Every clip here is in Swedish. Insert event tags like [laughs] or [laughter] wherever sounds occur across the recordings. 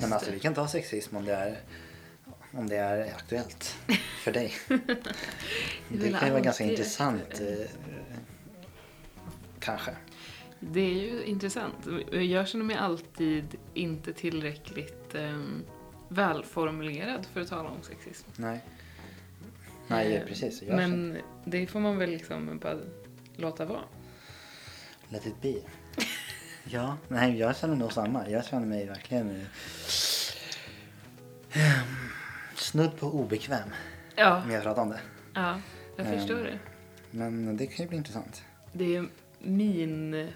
Just Men alltså vi kan ta sexism om det är, om det är aktuellt för dig. [laughs] det kan ju vara ganska intressant eh, kanske. Det är ju intressant. Jag känner mig alltid inte tillräckligt um, välformulerad för att tala om sexism. Nej. Nej, Eh, precis. Men det får man väl liksom bara låta vara. Let it be. Ja, nej jag känner nog samma. Jag känner mig verkligen eh, ehm, snudd på obekväm Ja, med att prata om det. ja jag Ehm. förstår det. Men det kan ju bli intressant. Det är minfylld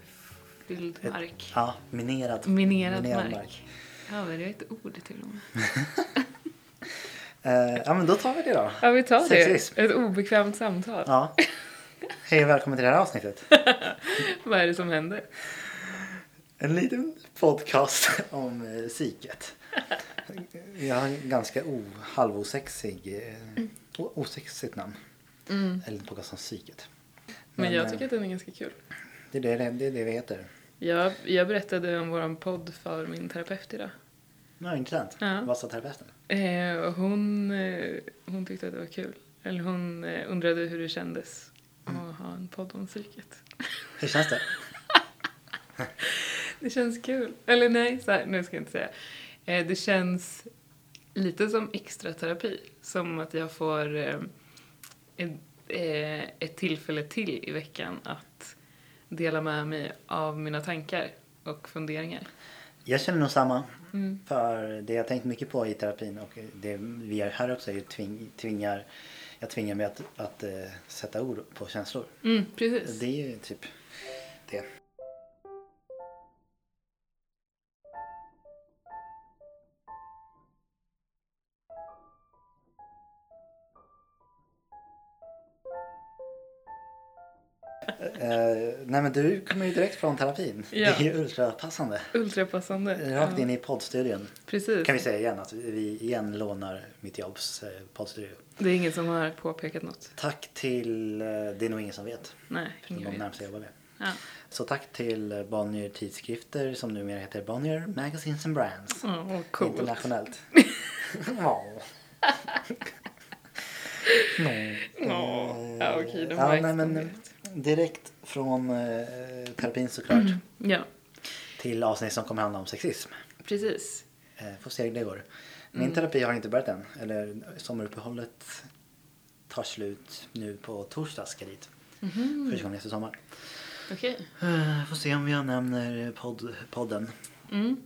Ett- mark. Ja, minerad, Minerad mark. Ja, men det är ett ord till och med. [laughs] Eh, ja, men då tar vi det då. Ja, vi tar Sexism. det. Ett obekvämt samtal. Ja. Hej och välkommen till det här avsnittet. [laughs] Vad är det som händer? En liten podcast [laughs] om eh, psyket. Jag har en ganska o, halvosexig, eh, o- osexigt namn. Mm. Eller en podcast om psyket. Men jag eh, tycker att den är ganska kul. det, är det, det är det vi heter. Jag, jag berättade om våran podd för min terapeut idag. Ja, intressant. Ja. Vad sa terapeuten? Eh, och hon, eh, hon tyckte att det var kul. Eller hon eh, undrade hur det kändes att ha en podd om psyket. Hur känns det? [laughs] Det känns kul. Eller nej, så här, nu ska jag inte säga. Eh, det känns lite som extra terapi. Som att jag får eh, ett, eh, ett tillfälle till i veckan att dela med mig av mina tankar och funderingar. Jag känner nog samma. Mm. För det jag tänkt mycket på i terapin och det vi gör här också är ju tving, tvingar, jag tvingar mig att, att eh, sätta ord på känslor. Mm, precis. Det är ju typ det. Men du kommer ju direkt från terapin. Ja. Det är ju ultrapassande. Ultrapassande. Rakt Ja, in i poddstudion. Precis. Kan vi säga igen att vi igen lånar mitt jobbs eh, poddstudio. Det är ingen som har påpekat något. Tack till, eh, det är nog ingen som vet. Nej, De ingen vet. närmsta jobbar med. Ja. Så tack till eh, Bonnier Tidskrifter som numera heter Bonnier Magazines and Brands. Vad coolt. Internationellt. Ja. [laughs] Nej. Ja, ja, okej, de ja, har nej, men. Direkt från eh, terapin såklart Ja, till avsnitt som kommer handla om sexism. precis. Eh, får se hur det går. Min Mm. terapi har inte börjat än. Eller sommaruppehållet tar slut nu på torsdag ska dit. Mhm. Första gången efter sommar. Okej. Eh, får se om jag nämner podd, podden. Mm.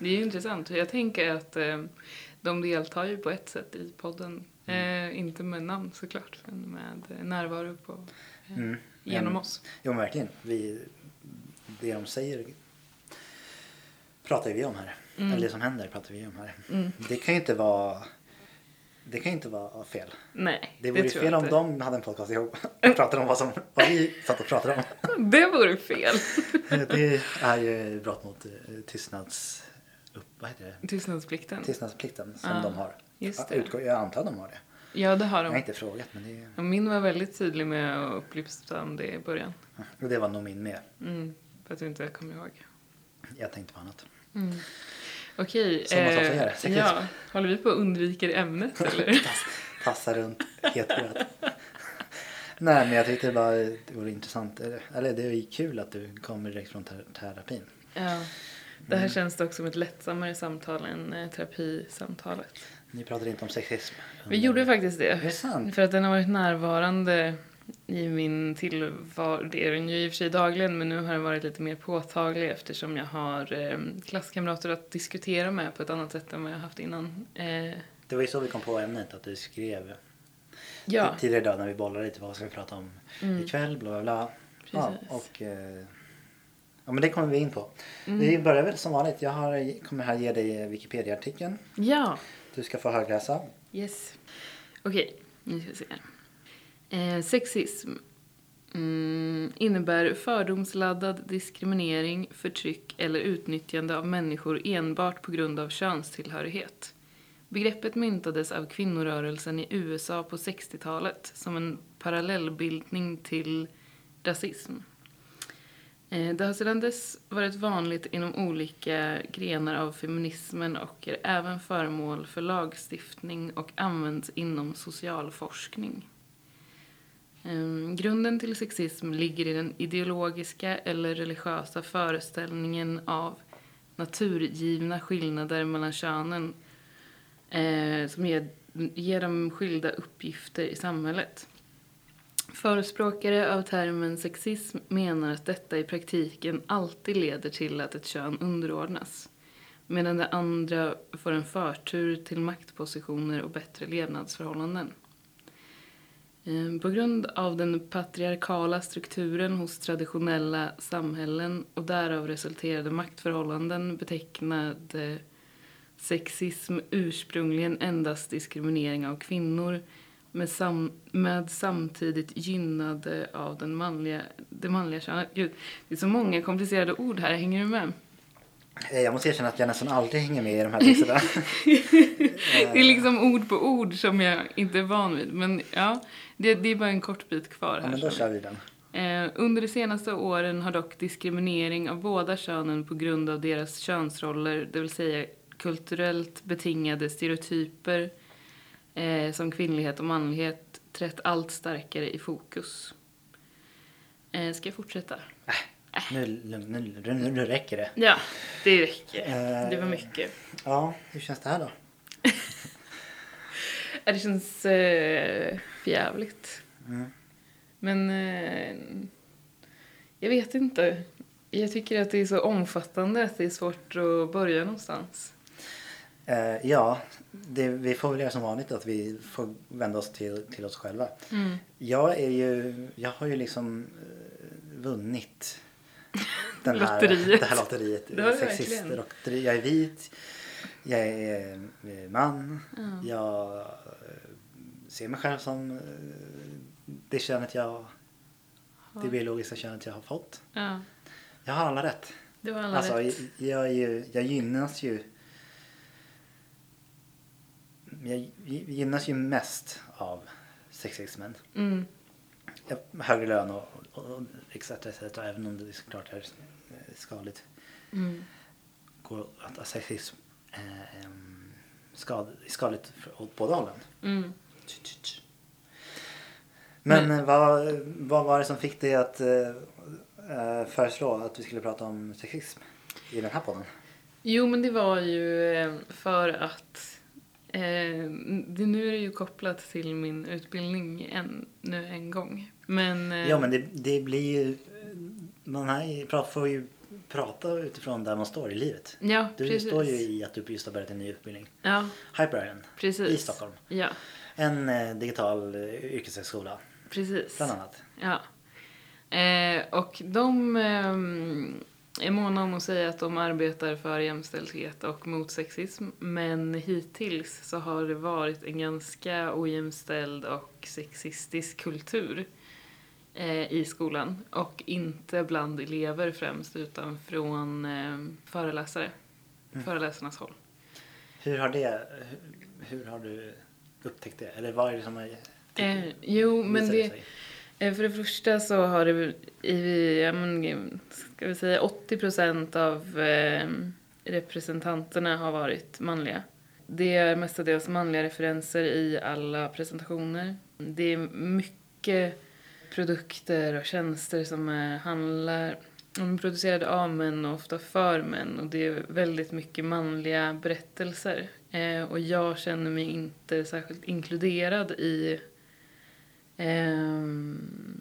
Det är ju intressant. Jag tänker att eh, de deltar ju på ett sätt i podden. Mm. Eh, inte med namn såklart, men med närvaro på, eh, Mm. Genom Mm. oss. Jo men verkligen. Vi, det de säger pratar vi om här. Mm. Eller det som händer pratar vi om här. Mm. Det kan ju inte vara det kan ju inte vara fel. Nej, Det vore tror fel om inte. de hade en podcast ihop och pratade om vad, som, vad vi satt och pratade om. [laughs] Det vore fel. [laughs] Det är ju brott mot eh, tystnads... Upp, vad heter det? Tystnadsplikten. Tystnadsplikten som Ja, de har. just det. utgår- Jag antar att de har det. Ja, det har Jag har de. inte frågat men det, Min var väldigt tydlig med att upplysa om det i början. och det var nog min med. Mm, för att du inte kommer ihåg. Jag tänkte på annat. Mm. Okej. Som man ofta gör, säkert. ja, håller vi på och undviker ämnet [laughs] eller? Tass, tassa runt het gröt. [laughs] Nej men jag tyckte det bara det vore intressant. Eller det är kul att du kommer direkt från ter- terapin. ja. Det här Mm. känns dock som ett lättsammare samtal än eh, terapisamtalet. Ni pratade inte om sexism. Vi gjorde faktiskt Är det det. sant? För att den har varit närvarande i min tillvaro. Det är den ju i och för sig dagligen men nu har den varit lite mer påtaglig eftersom jag har eh, klasskamrater att diskutera med på ett annat sätt än vad jag haft innan. Eh, Det var ju så vi kom på ämnet att du skrev ja, tidigare idag när vi bollade lite vad ska vi prata om Mm. ikväll bla bla bla. Ja, och, eh, ja men det kommer vi in på. Mm. Vi börjar väl som vanligt. Jag har, kommer här ge dig Wikipedia-artikeln. ja. Du ska få högläsa. Yes. Okej, nu ska vi se här. Eh, sexism mm, innebär fördomsladdad diskriminering, förtryck eller utnyttjande av människor enbart på grund av könstillhörighet. Begreppet myntades av kvinnorörelsen i USA på 60-talet som en parallellbildning till rasism. Eh, det har sedan dess varit vanligt inom olika grenar av feminismen och är även föremål för lagstiftning och används inom socialforskning. Ehm, grunden till sexism ligger i den ideologiska eller religiösa föreställningen av naturgivna skillnader mellan könen eh, som ger, ger dem skilda uppgifter i samhället. Förespråkare av termen sexism menar att detta i praktiken alltid leder till att ett kön underordnas medan det andra får en förtur till maktpositioner och bättre levnadsförhållanden. Ehm, på grund av den patriarkala strukturen hos traditionella samhällen och därav resulterade maktförhållanden betecknade sexism ursprungligen endast diskriminering av kvinnor med, sam, med samtidigt gynnade av den manliga, det manliga könet. Gud, det är så många komplicerade ord här, hänger du med? Eh, Jag måste erkänna att jag nästan aldrig hänger med i de här texterna. [laughs] Det är liksom ord på ord som jag inte är van vid. Men ja, det, det är bara en kort bit kvar Ja, här. men då kör vi den. Eh, under de senaste åren har dock diskriminering av båda könen på grund av deras könsroller, det vill säga kulturellt betingade stereotyper eh, som kvinnlighet och manlighet, trätt allt starkare i fokus. Eh, ska jag fortsätta? Nu, nu, nu, nu, nu räcker det. Ja, det räcker. Eh, Det var mycket. Ja, hur känns det här då? [laughs] Det känns eh, förjävligt. Mm. Men eh, jag vet inte. Jag tycker att det är så omfattande att det är svårt att börja någonstans. Eh, ja, det, vi får väl göra som vanligt att vi får vända oss till, till oss själva. Mm. Jag är ju, jag har ju liksom eh, vunnit [laughs] den här, Lotteriet. det här lotteriet. Det har du Sexister och jag är vit, jag är man, Ja. jag eh, ser mig själv som eh, det könet jag, det biologiska könet jag har fått. Ja, Jag har alla rätt. det var alla Alltså, rätt. jag, jag, jag gynnas ju jag gynnas ju mest av sexismen. Mm. Högre lön och, och, och etc, etc. Även om det såklart är eh, skadligt. Mm. Går att sexism eh, skad, skadligt åt båda hållen. Mm. Men Men- eh, vad, vad var det som fick dig att eh, eh, föreslå att vi skulle prata om sexism i den här podden? Jo, men det var ju för att eh, det, nu är det ju kopplat till min utbildning en, nu en gång. Men, eh, Ja men det, det blir ju, man här får ju prata utifrån där man står i livet. ja, Du precis. står ju i att du just har börjat en ny utbildning. Ja, Hyperion precis. i Stockholm. Ja, En eh, digital eh, yrkeshögskola precis. bland annat. Ja. Eh, och de eh, är måna om att säga att de arbetar för jämställdhet och mot sexism. Men hittills så har det varit en ganska ojämställd och sexistisk kultur eh, i skolan. Och inte bland elever främst, utan från eh, föreläsare. Mm. Föreläsarnas håll. Hur har det, hur, hur har du upptäckt det? Eller vad är det som har Eh, jo, men det... sig? Eh, för det första så har det i, ja, men, ska vi säga 80 procent av eh, representanterna har varit manliga. Det är mestadels manliga referenser i alla presentationer. Det är mycket produkter och tjänster som eh, handlar de är producerade av män och ofta för män och det är väldigt mycket manliga berättelser. Eh, och jag känner mig inte särskilt inkluderad i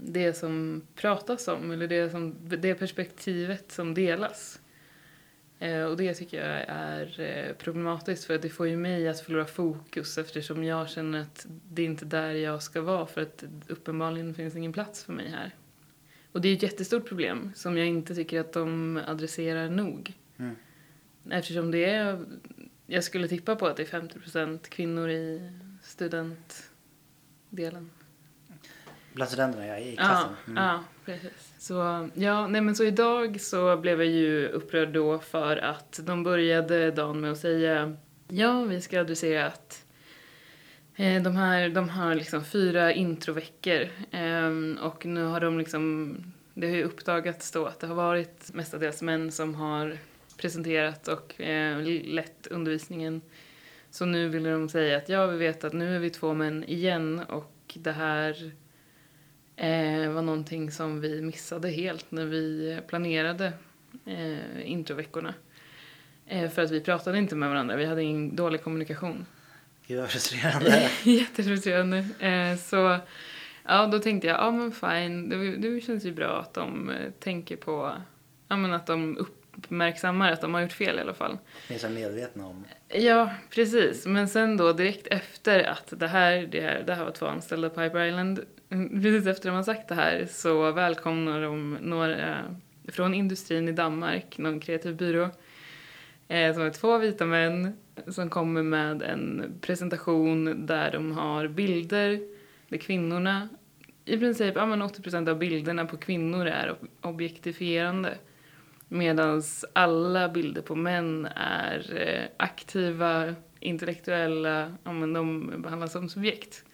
det som pratas om eller det, som, det perspektivet som delas. Eh, och det tycker jag är eh, problematiskt för att det får ju mig att förlora fokus eftersom jag känner att det är inte där jag ska vara för att uppenbarligen finns ingen plats för mig här. Och det är ett jättestort problem som jag inte tycker att de adresserar nog. Mm. Eftersom det är, jag skulle tippa på att det är 50% kvinnor i studentdelen. Bland studenterna ja, i Ja, klassen. Mm. ja, precis. Så, ja, nej men så idag så blev jag ju upprörd då för att de började dagen med att säga ja, vi ska adressera att eh, de här, de har liksom fyra introveckor ehm, och nu har de liksom det har ju uppdagats då att det har varit mestadels män som har presenterat och eh, lett undervisningen. Så nu vill de säga att ja, vi vet att nu är vi två män igen och det här eh, var någonting som vi missade helt när vi planerade eh, introveckorna. Eh, för att vi pratade inte med varandra, vi hade ingen dålig kommunikation. Gud vad frustrerande. [laughs] Jättefrustrerande. Eh, så ja, då tänkte jag, ja men fine, det, det känns ju bra att de eh, tänker på, ja men att de uppmärksammar att de har gjort fel i alla fall. Ni är så medvetna om. Ja, precis. Men sen då direkt efter att det här, det här, det här var två anställda på Piper Island, [laughs] precis efter att man sagt det här så välkomnar de några från industrin i Danmark, någon kreativ byrå, eh, som är två vita män som kommer med en presentation där de har bilder där kvinnorna, i princip ja, men 80% av bilderna på kvinnor är objektifierande. Medan alla bilder på män är eh, aktiva, intellektuella, ja, men de behandlas som subjekt.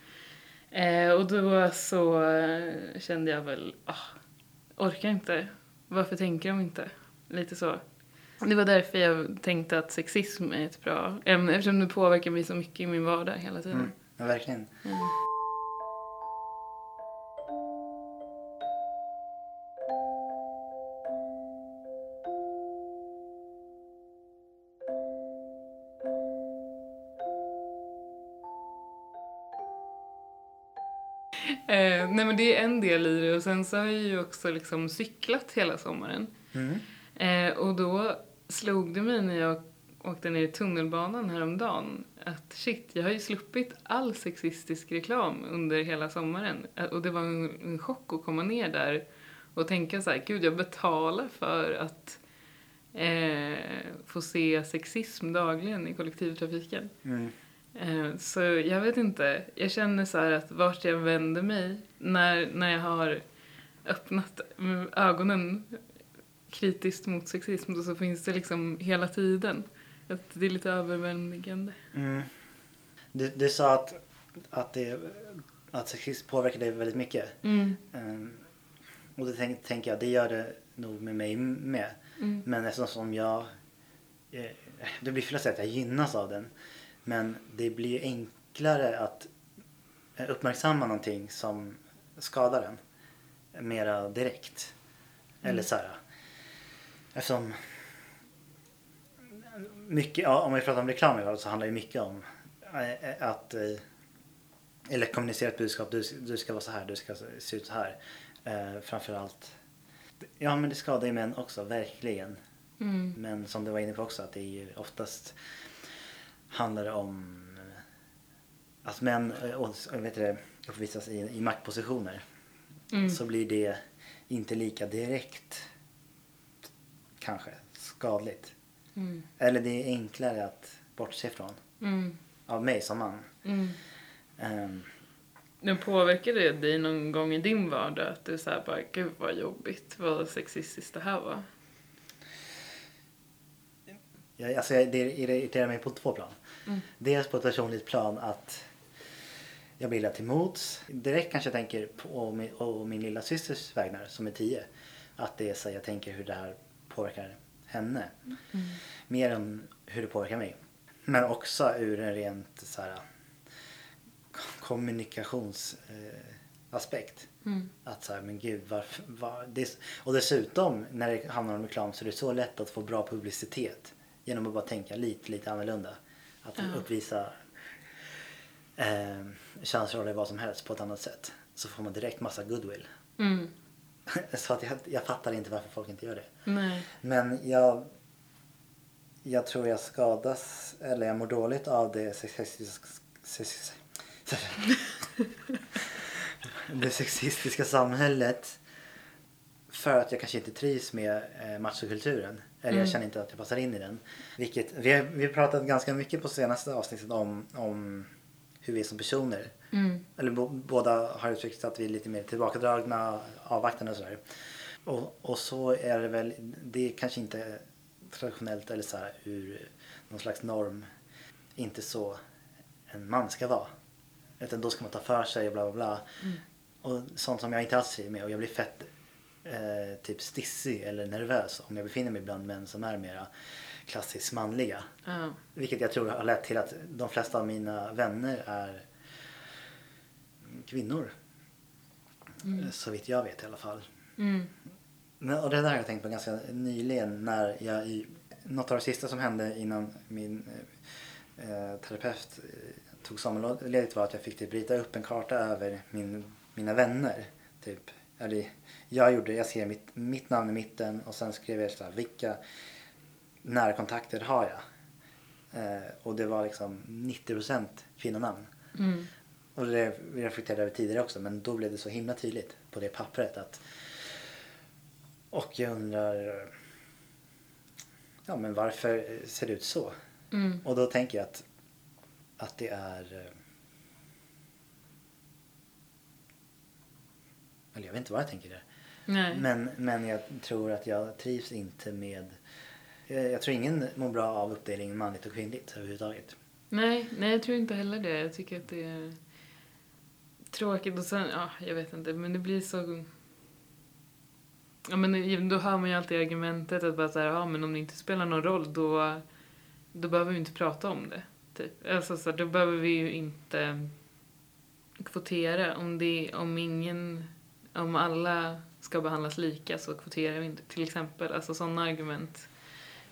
Eh, och då så eh, kände jag väl, ah, orkar inte. Varför tänker de inte? Lite så. Det var därför jag tänkte att sexism är ett bra ämne eftersom det påverkar mig så mycket i min vardag hela tiden. Mm, verkligen. Mm. En del i det och sen så har jag ju också liksom cyklat hela sommaren. Mm. Eh, och då slog det mig när jag åkte ner i tunnelbanan häromdagen att shit, jag har ju sluppit all sexistisk reklam under hela sommaren. Eh, och det var en, en chock att komma ner där och tänka så här, gud jag betalar för att eh, få se sexism dagligen i kollektivtrafiken. Mm. Eh, så jag vet inte, jag känner så att vart jag vänder mig när, när jag har öppnat ögonen kritiskt mot sexism så finns det liksom hela tiden. Att det är lite överväldigande. Mm. Du, du sa att, att, det, att sexism påverkar dig väldigt mycket. Mm. Um, och det tänker tänk jag, det gör det nog med mig med. Mm. Men eftersom jag, eh, det blir fel att säga att jag gynnas av den. Men det blir enklare att uppmärksamma någonting som skadar en mera direkt. Mm. Eller så här, eftersom mycket, ja, om vi pratar om reklam så handlar det mycket om eh, att eh, eller kommunicera ett budskap. Du, du ska vara så här, du ska se ut så här. Eh, framförallt. Ja men det skadar ju män också, verkligen. Mm. Men som du var inne på också att det är ju oftast handlar det om att män och, vet det, uppvisas i, i maktpositioner. Mm. Så blir det inte lika direkt kanske skadligt. Mm. Eller det är enklare att bortse från. Mm. Av mig som man. Mm. Um, men påverkar det dig någon gång i din vardag att du såhär bara, gud vad jobbigt, vad sexistiskt det här var? Ja, alltså, det irriterar mig på två plan. Mm. Dels på ett personligt plan att jag blir till mots. Direkt kanske jag tänker på min, och min lilla systers vägnar som är tio. Att det är så jag tänker hur det här påverkar henne. Mm. Mer än hur det påverkar mig. Men också ur en rent så här, kommunikationsaspekt. Eh, mm. Att så här, men gud varför, var, det, och dessutom när det handlar om reklam så är det så lätt att få bra publicitet genom att bara tänka lite, lite annorlunda. Att mm. uppvisa eh, könsroller vad som helst på ett annat sätt. Så får man direkt massa goodwill. Mm. [laughs] så att jag, jag fattar inte varför folk inte gör det. Nej. Men jag, jag tror jag skadas, eller jag mår dåligt av det sexistiska, [laughs] det sexistiska samhället. För att jag kanske inte trivs med eh, machokulturen. Eller mm. jag känner inte att jag passar in i den. Vilket, vi har, vi har pratat ganska mycket på senaste avsnittet om, om hur vi är som personer. Mm. Eller båda har uttryckt att vi är lite mer tillbakadragna, avvaktande och sådär. Och, och så är det väl, det är kanske inte traditionellt eller så här, ur någon slags norm, inte så en man ska vara. Utan då ska man ta för sig och bla bla bla. Mm. Och sånt som jag inte alls trivs med och jag blir fett eh, typ stissig eller nervös om jag befinner mig bland män som är mera klassiskt manliga. Ja. Vilket jag tror har lett till att de flesta av mina vänner är kvinnor. Mm. Så vitt jag vet i alla fall. Mm. Men, och det där har jag tänkt på ganska nyligen när jag i något av det sista som hände innan min eh, eh, terapeut eh, tog sommarledigt var att jag fick typ rita upp en karta över min, mina vänner. Typ. Eller, jag gjorde jag skrev mitt, mitt namn i mitten och sen skrev jag så här, vilka närkontakter har jag? Eh, och det var liksom 90% kvinnonamn. Mm. Och det reflekterade över tidigare också men då blev det så himla tydligt på det pappret att och jag undrar ja men varför ser det ut så? Mm. Och då tänker jag att, att det är eller jag vet inte vad jag tänker där. Nej. Men, men jag tror att jag trivs inte med jag jag tror ingen mår bra av uppdelningen manligt och kvinnligt överhuvudtaget. Nej, nej, jag tror inte heller det. Jag tycker att det är tråkigt och sen, ja, jag vet inte, men det blir så... Ja, men då hör man ju alltid argumentet att bara så här, ja, men om det inte spelar någon roll då, då behöver vi inte prata om det. Typ. Alltså, så här, då behöver vi ju inte kvotera. Om, det, om ingen, om alla ska behandlas lika så kvoterar vi inte, till exempel. Alltså sådana argument.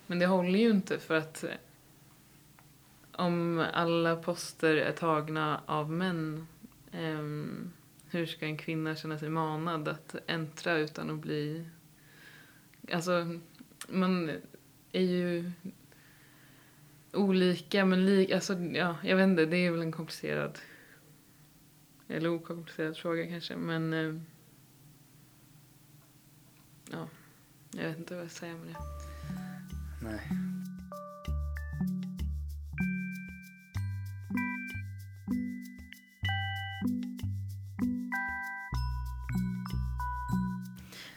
Men det håller ju inte för att eh, om alla poster är tagna av män, ehm, hur ska en kvinna känna sig manad att äntra utan att bli... Alltså, man är ju olika, men lik, alltså, ja, jag vet inte, det är väl en komplicerad eller okomplicerad fråga kanske, men eh, ja, jag vet inte vad jag ska säga med det. Nej.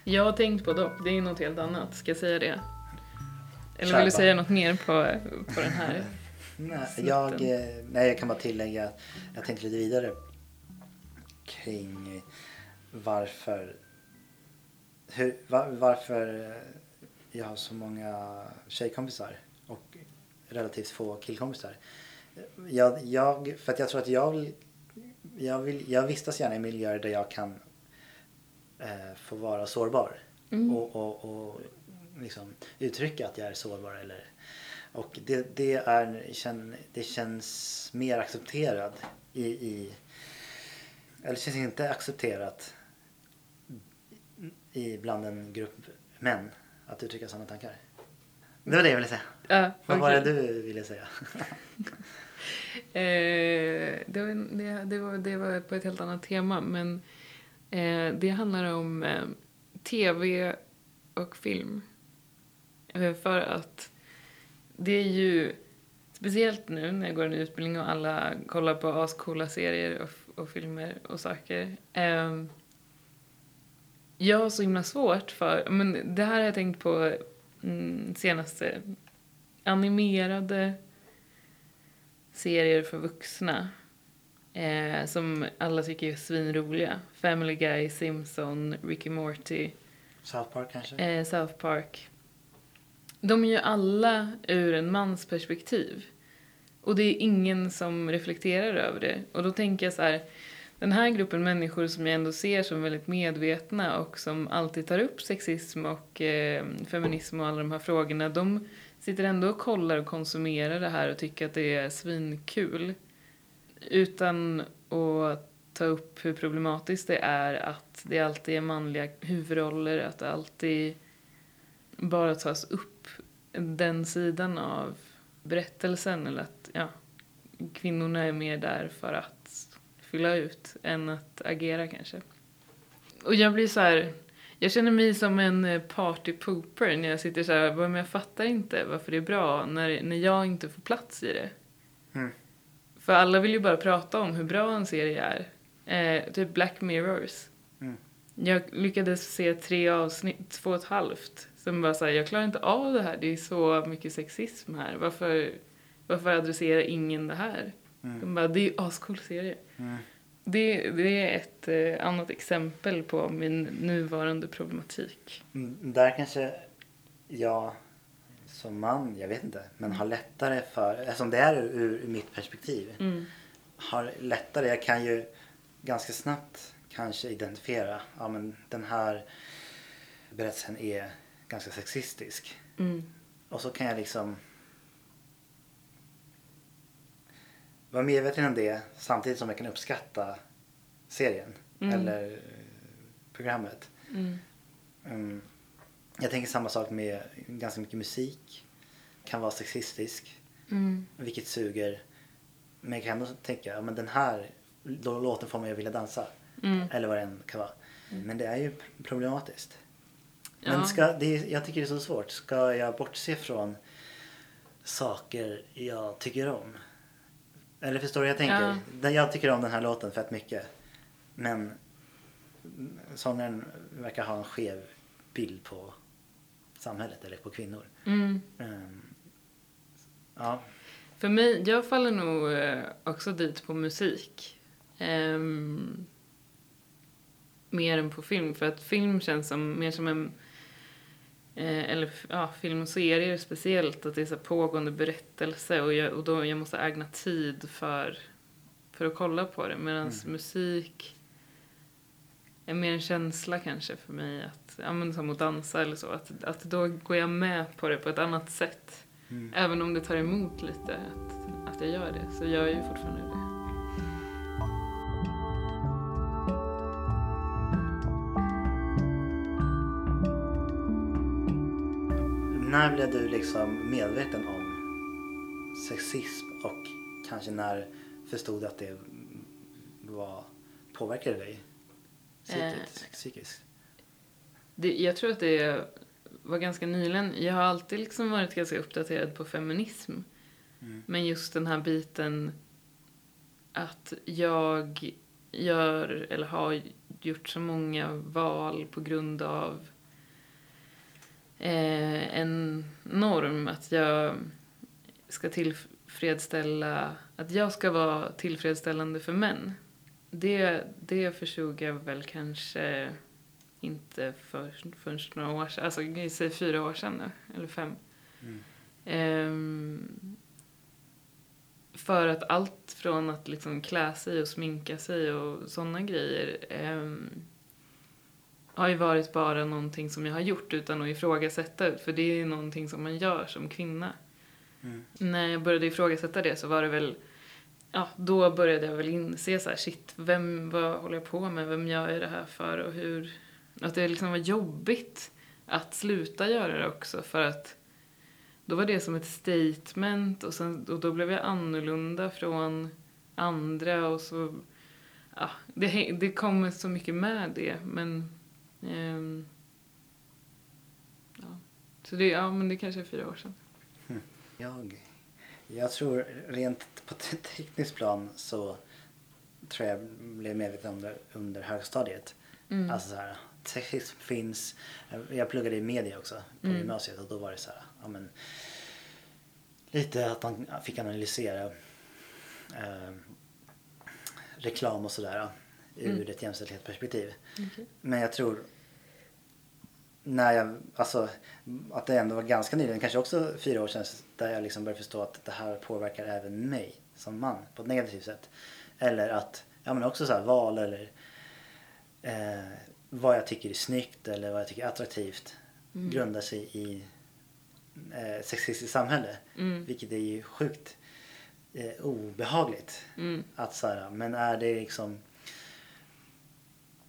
Jag har tänkt på dock, det är något helt annat, ska jag säga det? Eller vill du säga något mer på, på den här? [laughs] Nej, jag, eh, nej, jag kan bara tillägga att jag tänkte lite vidare kring varför, hur, var, varför jag har så många tjejkompisar och relativt få killkompisar. Jag, jag, för att jag tror att jag vill, jag, vill, jag vistas gärna i miljöer där jag kan eh, få vara sårbar Mm. och, och, och liksom uttrycka att jag är sårbar eller och det, det, är, det känns mer accepterad i, i eller känns inte accepterat i bland en grupp män att uttrycka sådana tankar. Det var det jag ville säga. Ja, Vad var det du ville säga? [laughs] Eh, det, var, det, det, var, det var på ett helt annat tema, men eh, det handlar om eh, tv och film. Eh, för att det är ju, speciellt nu när jag går en utbildning och alla kollar på ascoola serier och, och filmer och saker. Eh, jag har så himla svårt för, men det här har jag tänkt på mm, senaste animerade serier för vuxna eh, som alla tycker är svinroliga. Family Guy, Simpson, Ricky Morty, South Park kanske? eh, South Park. De är ju alla ur en mans perspektiv. Och det är ingen som reflekterar över det. Och då tänker jag så här, den här gruppen människor som jag ändå ser som väldigt medvetna och som alltid tar upp sexism och eh, feminism och alla de här frågorna, de sitter ändå och kollar och konsumerar det här och tycker att det är svinkul. Utan att ta upp hur problematiskt det är att det alltid är manliga huvudroller, att det alltid bara tas upp den sidan av berättelsen eller att ja, kvinnorna är mer där för att fylla ut än att agera kanske. Och jag blir så här, jag känner mig som en eh, party pooper när jag sitter så här, men jag fattar inte varför det är bra när, när jag inte får plats i det. Mm. För alla vill ju bara prata om hur bra en serie är. Eh, typ Black Mirrors. Mm. Jag lyckades se tre avsnitt, två och ett halvt. Som bara såhär, jag klarar inte av det här. Det är så mycket sexism här. Varför, varför adresserar ingen det här? Mm. De bara, det är ju ascool serie. Mm. Det, det är ett eh, annat exempel på min nuvarande problematik. Mm, Där kanske jag som man, jag vet inte, men har lättare för, eftersom det är ur, ur mitt perspektiv, Mm. har lättare, jag kan ju ganska snabbt kanske identifiera, ja men den här berättelsen är ganska sexistisk. Mm. Och så kan jag liksom vara medveten om det samtidigt som jag kan uppskatta serien Mm. eller eh, programmet. Mm. Mm. Jag tänker samma sak med ganska mycket musik. Kan vara sexistisk, Mm. vilket suger. Men jag kan ändå tänka, ja men den här lå- låten får mig att vilja dansa. Mm. Eller vad det än kan vara. Men det är ju problematiskt. Ja. Men ska, det jag tycker det är så svårt. Ska jag bortse från saker jag tycker om? Eller förstår du jag tänker? Ja. Jag tycker om den här låten fett mycket. Men sångaren verkar ha en skev bild på samhället eller på kvinnor. Mm. Ehm, ja. För mig, jag faller nog eh, också dit på musik. Ehm, mer än på film, för att film känns som, mer som en... Eh, eller ja, film och serier speciellt, att det är så pågående berättelse och, jag, och då jag måste ägna tid för, för att kolla på det. Medan Mm. musik är mer en känsla kanske för mig, att, ja men som att dansa eller så, att, att då går jag med på det på ett annat sätt. Mm. Även om det tar emot lite att, att jag gör det, så gör jag ju fortfarande det. När blev du liksom medveten om sexism och kanske när förstod du att det var, påverkade dig psykiskt? psykiskt? det. Jag tror att det var ganska nyligen. Jag har alltid liksom varit ganska uppdaterad på feminism. Mm. Men just den här biten att jag gör, eller har gjort så många val på grund av eh, en norm. Att jag ska tillfredsställa, att jag ska vara tillfredsställande för män. Det, det förstod jag väl kanske inte för, förrän några år sedan, alltså jag säger fyra år sedan nu, eller fem. Mm. Ehm, för att allt från att liksom klä sig och sminka sig och sådana grejer ehm, har ju varit bara någonting som jag har gjort utan att ifrågasätta för det är ju någonting som man gör som kvinna. Mm. När jag började ifrågasätta det så var det väl Ja, då började jag väl inse så här, shit, vem, vad håller jag på med? Vem gör jag det här för? Och hur... Att det liksom var jobbigt att sluta göra det också för att då var det som ett statement och, sen, och då blev jag annorlunda från andra och så... Ja, det, det kommer så mycket med det, men... ehm, ja. Så det, ja, men det kanske är fyra år sedan. Jag, jag tror rent på te- tekniskt plan så tror jag blev medveten om det under högstadiet. Mm. Alltså så här, sexism finns. Jag pluggade i media också på Mm. gymnasiet och då var det så här, ja men lite att man fick analysera eh, reklam och sådär ur Mm. ett jämställdhetsperspektiv. Okej. Men jag tror när jag, alltså att det ändå var ganska nyligen, kanske också fyra år sedan, där jag liksom började förstå att det här påverkar även mig som man på ett negativt sätt. Eller att, ja men också så här val eller eh, vad jag tycker är snyggt eller vad jag tycker är attraktivt Mm. grundar sig i eh, sexistiskt samhälle. Mm. Vilket är ju sjukt eh, obehagligt. Mm. Att så här, men är det liksom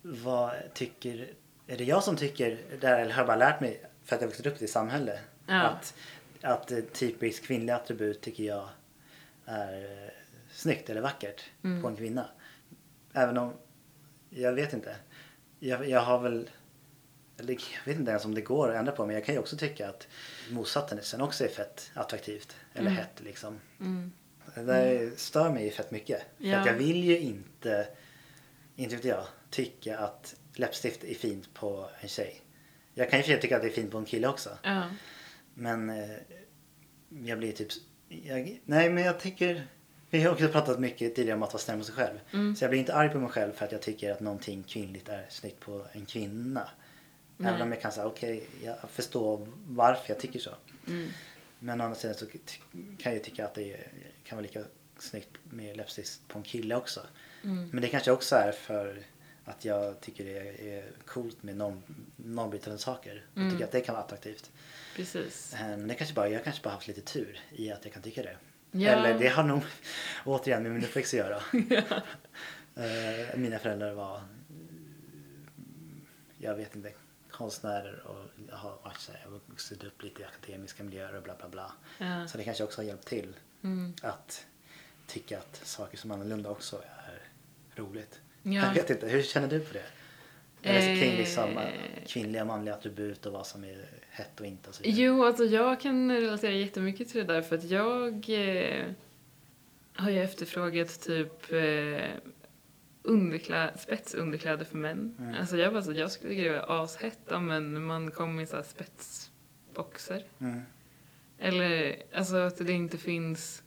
vad tycker, är det jag som tycker, det här, eller har jag bara lärt mig för att jag vuxit upp i ett samhälle Ja. att, att typiskt kvinnliga attribut tycker jag är eh, snyggt eller vackert Mm. på en kvinna. Även om, jag vet inte. Jag, jag har väl, eller jag vet inte ens om det går att ändra på men jag kan ju också tycka att motsatsen sen också är fett attraktivt. Eller Mm. hett liksom. Mm. Det där stör mig ju fett mycket. För Ja. att jag vill ju inte, inte vet jag, tycka att läppstift är fint på en tjej. Jag kan ju för sig tycka att det är fint på en kille också. Ja. Men eh, jag blir typ, jag, nej men jag tycker, Vi har också pratat mycket tidigare om att vara snäll mot sig själv. Mm. Så jag blir inte arg på mig själv för att jag tycker att någonting kvinnligt är snyggt på en kvinna. Nej. Även om jag kan säga okej, jag förstår varför jag tycker så. Mm. Men å andra sidan så kan jag tycka att det kan vara lika snyggt med läppstift på en kille också. Mm. Men det kanske också är för att jag tycker det är, coolt med norm, normbrytande saker. Jag Mm. tycker att det kan vara attraktivt. Precis. Eh, Men det kanske bara, jag kanske bara haft lite tur i att jag kan tycka det. Ja. Eller det har nog [laughs] återigen med min uppväxt att göra. [laughs] Eh, Mina föräldrar var, jag vet inte, konstnärer och jag har varit så här, jag vuxit upp lite i akademiska miljöer och bla bla bla. Ja. Så det kanske också har hjälpt till Mm. att tycka att saker som är annorlunda också är roligt. Ja. Jag vet inte, hur känner du på det? Eller kring liksom kvinnliga manliga attribut och vad som är hett och inte och så vidare. Jo, alltså jag kan relatera jättemycket till det där för att jag eh, har ju efterfrågat typ eh, underklä, spetsunderkläder för män. Mm. Alltså jag bara så, jag skulle tycka det var ashett om en man kom i så här spetsboxer. Mm. Eller alltså att det inte finns,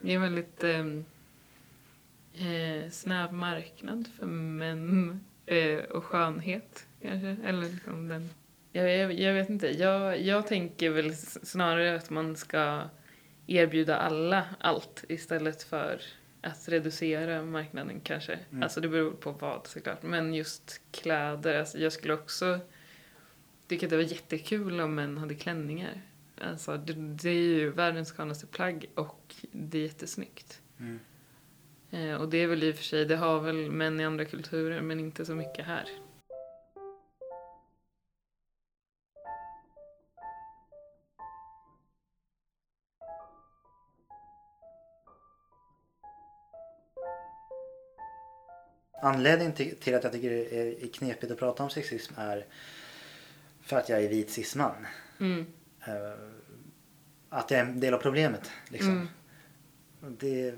det är väldigt eh, eh, snäv marknad för män eh, och skönhet kanske. Eller liksom den. Jag, jag, jag vet inte, jag, jag tänker väl snarare att man ska erbjuda alla allt istället för att reducera marknaden kanske. Mm. Alltså det beror på vad såklart. Men just kläder, alltså jag skulle också tycka att det var jättekul om män hade klänningar. Alltså det, det är ju världens skönaste plagg och det är jättesnyggt. Mm. Eh, och det är väl i och för sig, det har väl män i andra kulturer men inte så mycket här. Anledningen till, att jag tycker det är, knepigt att prata om sexism är för att jag är vit cisman. Mm. Eh, att jag är en del av problemet. Liksom. Mm. Det,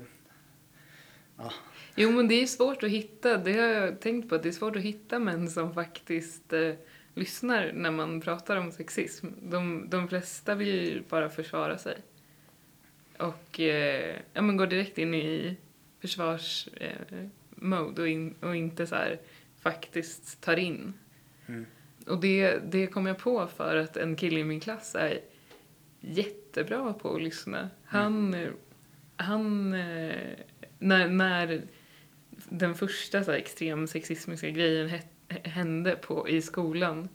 ja, Jo men det är svårt att hitta, det har jag tänkt på, att det är svårt att hitta män som faktiskt eh, lyssnar när man pratar om sexism. De, de flesta vill ju bara försvara sig. Och eh, ja, men går direkt in i försvarsmode eh, och, in, och inte så här faktiskt tar in. Mm. Och det, det kom jag på för att en kille i min klass är jättebra på att lyssna. Han, eh, han eh, när, när den första så här, extrem sexistiska grejen hände på, i skolan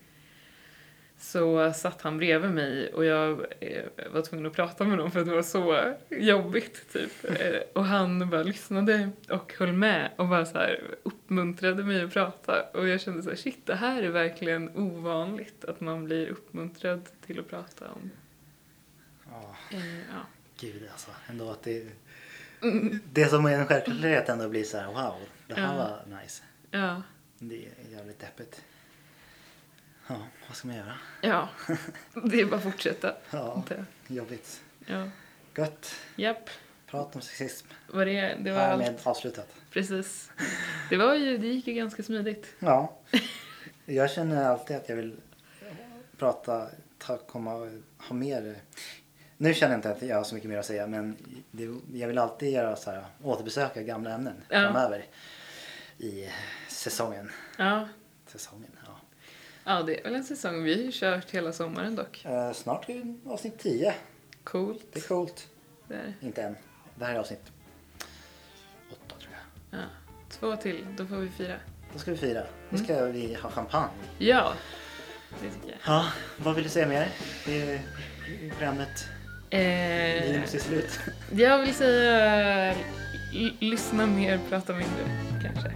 så satt han bredvid mig och jag eh, var tvungen att prata med honom för att det var så jobbigt. Typ. Eh, och han bara lyssnade och höll med och bara så här uppmuntrade mig att prata. Och jag kände så här, shit, det här är verkligen ovanligt att man blir uppmuntrad till att prata om. ja, Eh, ja. gud alltså. Ändå att det, det som är en självklarhet ändå blir så här: wow, det här Ja. var nice. ja. Det är jävligt deppigt. Ja, vad ska man göra? Ja, [laughs] det är bara att fortsätta. Ja, jobbigt. Ja. Gött. Japp, Prat om sexism. var det, det var Härmed allt. avslutat. Precis. Det, var ju, det gick ju ganska smidigt. Ja. Jag känner alltid att jag vill prata, ta, komma, ha mer. Nu känner jag inte att jag har så mycket mer att säga men det, jag vill alltid göra så här, återbesöka gamla ämnen Ja. framöver i säsongen. Ja. säsongen ja. ja, det är väl en säsong. Vi har ju kört hela sommaren dock. Eh, snart är det avsnitt 10. Coolt. Det är coolt. Där. Inte än. Det här är avsnitt 8 tror jag. Ja. Två till, då får vi fira. Då ska vi fira. Då Mm. ska vi ha champagne. Ja, det tycker jag. Ja, vad vill du säga mer? Det programmet Eh, slut. jag vill säga lyssna mer, prata mindre kanske.